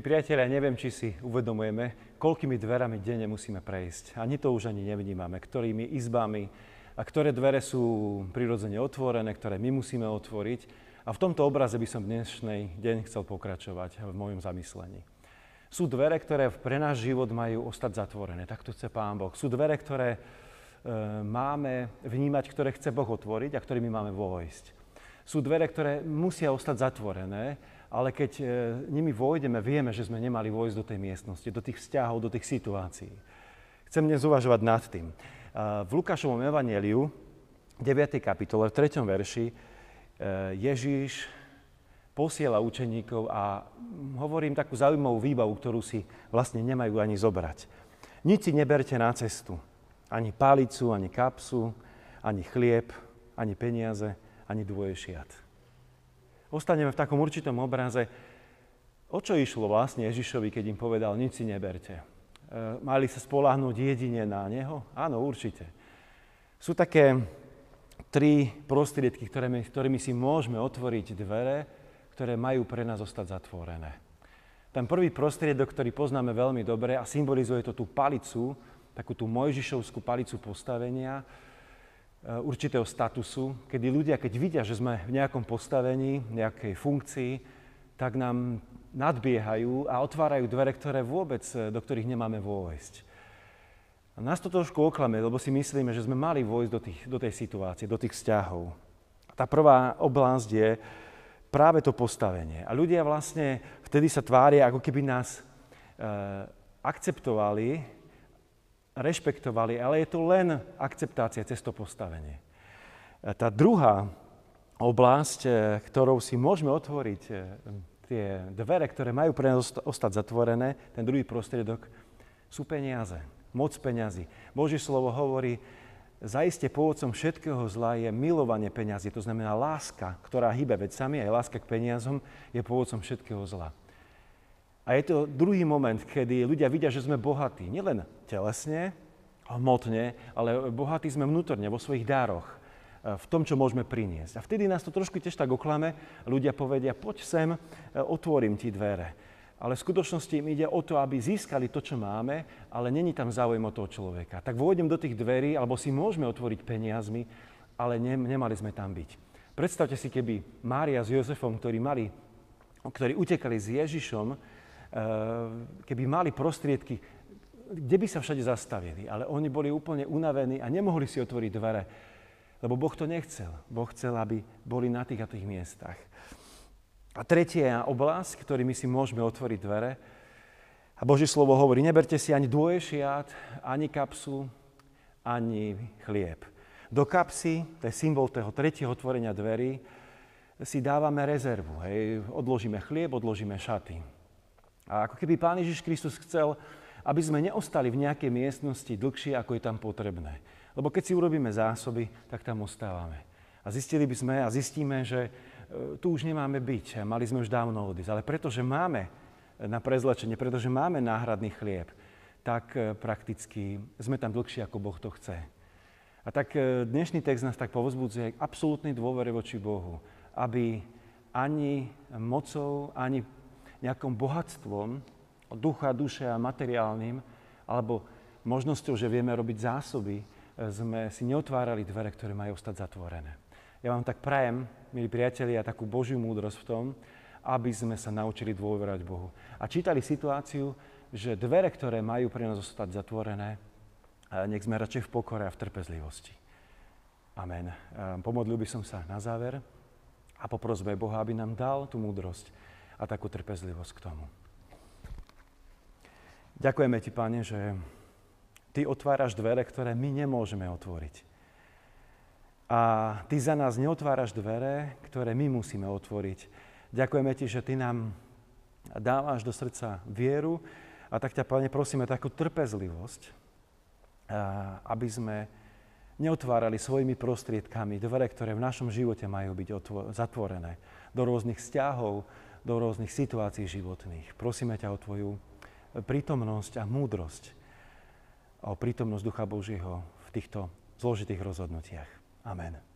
Milí priatelia, neviem, či si uvedomujeme, koľkými dverami denne musíme prejsť. Ani to už ani nevnímame, ktorými izbami a ktoré dvere sú prirodzene otvorené, ktoré my musíme otvoriť. A v tomto obraze by som dnešný deň chcel pokračovať v mojom zamyslení. Sú dvere, ktoré pre náš život majú ostať zatvorené. Tak to chce Pán Boh. Sú dvere, ktoré e, máme vnímať, ktoré chce Boh otvoriť a ktorými máme vojsť. Sú dvere, ktoré musia ostať zatvorené, ale keď e, nimi vojdeme, vieme, že sme nemali vojsť do tej miestnosti, do tých vzťahov, do tých situácií. Chcem dnes uvažovať nad tým. V Lukášovom evaneliu, 9. kapitole, v 3. verši, e, Ježíš posiela učeníkov a hovorím takú zaujímavú výbavu, ktorú si vlastne nemajú ani zobrať. Nič si neberte na cestu. Ani palicu, ani kapsu, ani chlieb, ani peniaze, ani dvoje šiat ostaneme v takom určitom obraze, o čo išlo vlastne Ježišovi, keď im povedal, nič si neberte. E, mali sa spolahnúť jedine na Neho? Áno, určite. Sú také tri prostriedky, ktorými, ktorými si môžeme otvoriť dvere, ktoré majú pre nás zostať zatvorené. Ten prvý prostriedok, ktorý poznáme veľmi dobre a symbolizuje to tú palicu, takú tú Mojžišovskú palicu postavenia, určitého statusu, kedy ľudia, keď vidia, že sme v nejakom postavení, nejakej funkcii, tak nám nadbiehajú a otvárajú dvere, ktoré vôbec, eh, do ktorých nemáme vojsť. A nás to trošku oklame, lebo si myslíme, že sme mali vojsť do, tých, do tej situácie, do tých vzťahov. A tá prvá oblasť je práve to postavenie. A ľudia vlastne vtedy sa tvária, ako keby nás e, akceptovali rešpektovali, ale je to len akceptácia cez to postavenie. Tá druhá oblasť, e, ktorou si môžeme otvoriť e, tie dvere, ktoré majú pre nás ostať zatvorené, ten druhý prostriedok, sú peniaze, moc peňazí. Božie slovo hovorí, zaiste pôvodcom všetkého zla je milovanie peňazí, to znamená láska, ktorá hýbe vecami, aj láska k peniazom je pôvodcom všetkého zla. A je to druhý moment, kedy ľudia vidia, že sme bohatí. Nielen telesne, hmotne, ale bohatí sme vnútorne, vo svojich dároch, e, v tom, čo môžeme priniesť. A vtedy nás to trošku tiež tak oklame. Ľudia povedia, poď sem, e, otvorím ti dvere. Ale v skutočnosti im ide o to, aby získali to, čo máme, ale není tam záujem o toho človeka. Tak vôjdem do tých dverí, alebo si môžeme otvoriť peniazmi, ale ne, nemali sme tam byť. Predstavte si, keby Mária s Jozefom, ktorí, mali, ktorí utekali s Ježišom, keby mali prostriedky, kde by sa všade zastavili. Ale oni boli úplne unavení a nemohli si otvoriť dvere, lebo Boh to nechcel. Boh chcel, aby boli na tých a tých miestach. A tretia oblasť, ktorými si môžeme otvoriť dvere, a Boží slovo hovorí, neberte si ani dôješiat, ani kapsu, ani chlieb. Do kapsy, to je symbol toho tretieho otvorenia dverí, si dávame rezervu. Hej. Odložíme chlieb, odložíme šaty. A ako keby Pán Ježiš Kristus chcel, aby sme neostali v nejakej miestnosti dlhšie, ako je tam potrebné. Lebo keď si urobíme zásoby, tak tam ostávame. A zistili by sme a zistíme, že e, tu už nemáme byť. Mali sme už dávno odísť. Ale pretože máme na prezlečenie, pretože máme náhradný chlieb, tak e, prakticky sme tam dlhšie, ako Boh to chce. A tak e, dnešný text nás tak povzbudzuje k absolútnej dôvere voči Bohu, aby ani mocou, ani nejakým bohatstvom, ducha, duše a materiálnym, alebo možnosťou, že vieme robiť zásoby, e, sme si neotvárali dvere, ktoré majú stať zatvorené. Ja vám tak prajem, milí priatelia, takú Božiu múdrosť v tom, aby sme sa naučili dôverať Bohu. A čítali situáciu, že dvere, ktoré majú pre nás zostať zatvorené, e, nech sme radšej v pokore a v trpezlivosti. Amen. E, pomodlil by som sa na záver a poprosme Boha, aby nám dal tú múdrosť, a takú trpezlivosť k tomu. Ďakujeme Ti, Pane, že Ty otváraš dvere, ktoré my nemôžeme otvoriť. A Ty za nás neotváraš dvere, ktoré my musíme otvoriť. Ďakujeme Ti, že Ty nám dávaš do srdca vieru a tak ťa, Pane, prosíme takú trpezlivosť, aby sme neotvárali svojimi prostriedkami dvere, ktoré v našom živote majú byť zatvorené do rôznych vzťahov, do rôznych situácií životných. Prosíme ťa o Tvoju prítomnosť a múdrosť, o prítomnosť Ducha Božieho v týchto zložitých rozhodnutiach. Amen.